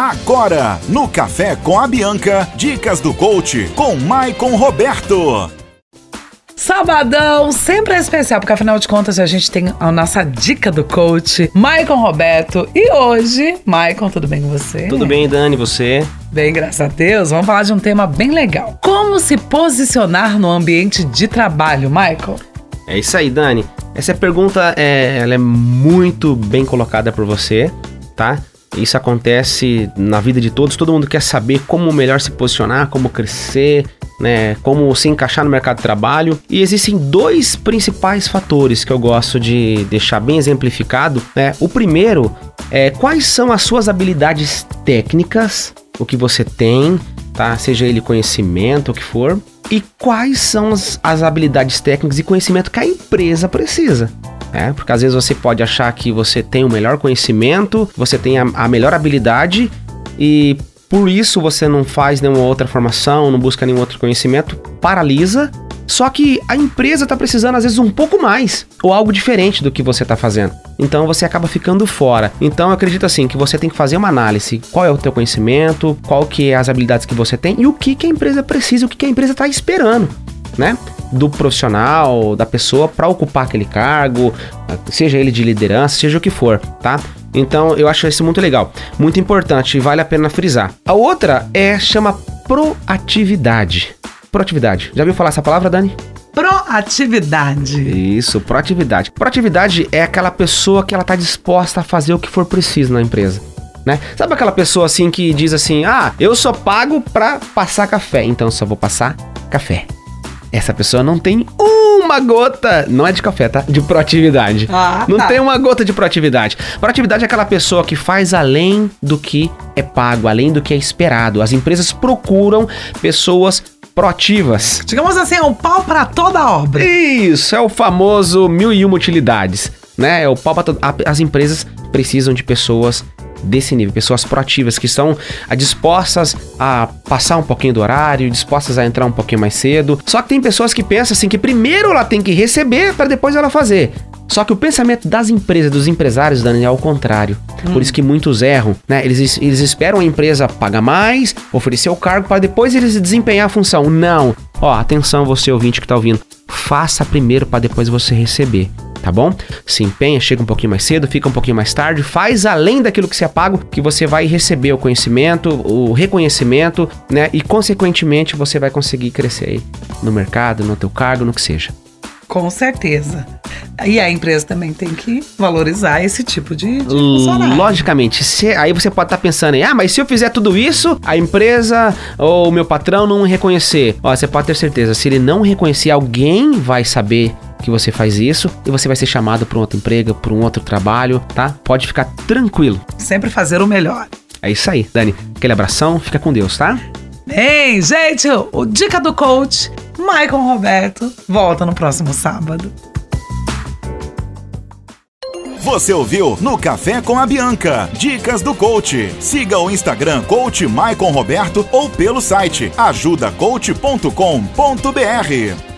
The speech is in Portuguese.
Agora, no Café com a Bianca, dicas do coach com Maicon Roberto. Sabadão sempre é especial, porque afinal de contas a gente tem a nossa dica do coach, Maicon Roberto. E hoje, Maicon, tudo bem com você? Tudo bem, Dani, você? Bem, graças a Deus. Vamos falar de um tema bem legal. Como se posicionar no ambiente de trabalho, Michael? É isso aí, Dani. Essa pergunta é, ela é muito bem colocada por você, tá? Isso acontece na vida de todos. Todo mundo quer saber como melhor se posicionar, como crescer, né? Como se encaixar no mercado de trabalho. E existem dois principais fatores que eu gosto de deixar bem exemplificado. Né? O primeiro é quais são as suas habilidades técnicas, o que você tem, tá? Seja ele conhecimento, o que for. E quais são as, as habilidades técnicas e conhecimento que a empresa precisa. É, porque às vezes você pode achar que você tem o melhor conhecimento, você tem a, a melhor habilidade e por isso você não faz nenhuma outra formação, não busca nenhum outro conhecimento, paralisa. Só que a empresa está precisando às vezes um pouco mais ou algo diferente do que você está fazendo. Então você acaba ficando fora. Então eu acredito assim que você tem que fazer uma análise. Qual é o teu conhecimento? Qual que é as habilidades que você tem e o que, que a empresa precisa, o que, que a empresa está esperando, né? Do profissional, da pessoa para ocupar aquele cargo, seja ele de liderança, seja o que for, tá? Então eu acho isso muito legal, muito importante e vale a pena frisar. A outra é chama proatividade. Proatividade. Já viu falar essa palavra, Dani? Proatividade. Isso, proatividade. Proatividade é aquela pessoa que ela tá disposta a fazer o que for preciso na empresa. Né? Sabe aquela pessoa assim que diz assim: "Ah, eu só pago pra passar café, então só vou passar café". Essa pessoa não tem uma gota, não é de café, tá? De proatividade. Ah, não tá. tem uma gota de proatividade. Proatividade é aquela pessoa que faz além do que é pago, além do que é esperado. As empresas procuram pessoas proativas. Digamos assim, é o pau para toda obra. Isso, é o famoso mil e uma utilidades, né? É o pau para toda... As empresas precisam de pessoas desse nível, pessoas proativas que estão ah, dispostas a passar um pouquinho do horário, dispostas a entrar um pouquinho mais cedo. Só que tem pessoas que pensam assim que primeiro ela tem que receber para depois ela fazer. Só que o pensamento das empresas, dos empresários, Dani, é o contrário. Hum. Por isso que muitos erram, né? Eles, eles esperam a empresa pagar mais, oferecer o cargo para depois eles desempenhar a função. Não. Ó, atenção você ouvinte que tá ouvindo. Faça primeiro para depois você receber tá bom? Se empenha, chega um pouquinho mais cedo, fica um pouquinho mais tarde, faz além daquilo que você é pago, que você vai receber o conhecimento, o reconhecimento, né? E consequentemente você vai conseguir crescer aí no mercado, no teu cargo, no que seja. Com certeza. E a empresa também tem que valorizar esse tipo de, de funcionário. Logicamente. Se, aí você pode estar tá pensando em, ah, mas se eu fizer tudo isso, a empresa ou o meu patrão não reconhecer. Ó, você pode ter certeza, se ele não reconhecer, alguém vai saber que você faz isso e você vai ser chamado para um outro emprego, para um outro trabalho, tá? Pode ficar tranquilo. Sempre fazer o melhor. É isso aí, Dani. Aquele abração, fica com Deus, tá? Bem, gente, o Dica do Coach, Maicon Roberto, volta no próximo sábado. Você ouviu no Café com a Bianca. Dicas do coach. Siga o Instagram Coach Maicon Roberto ou pelo site ajudacoach.com.br.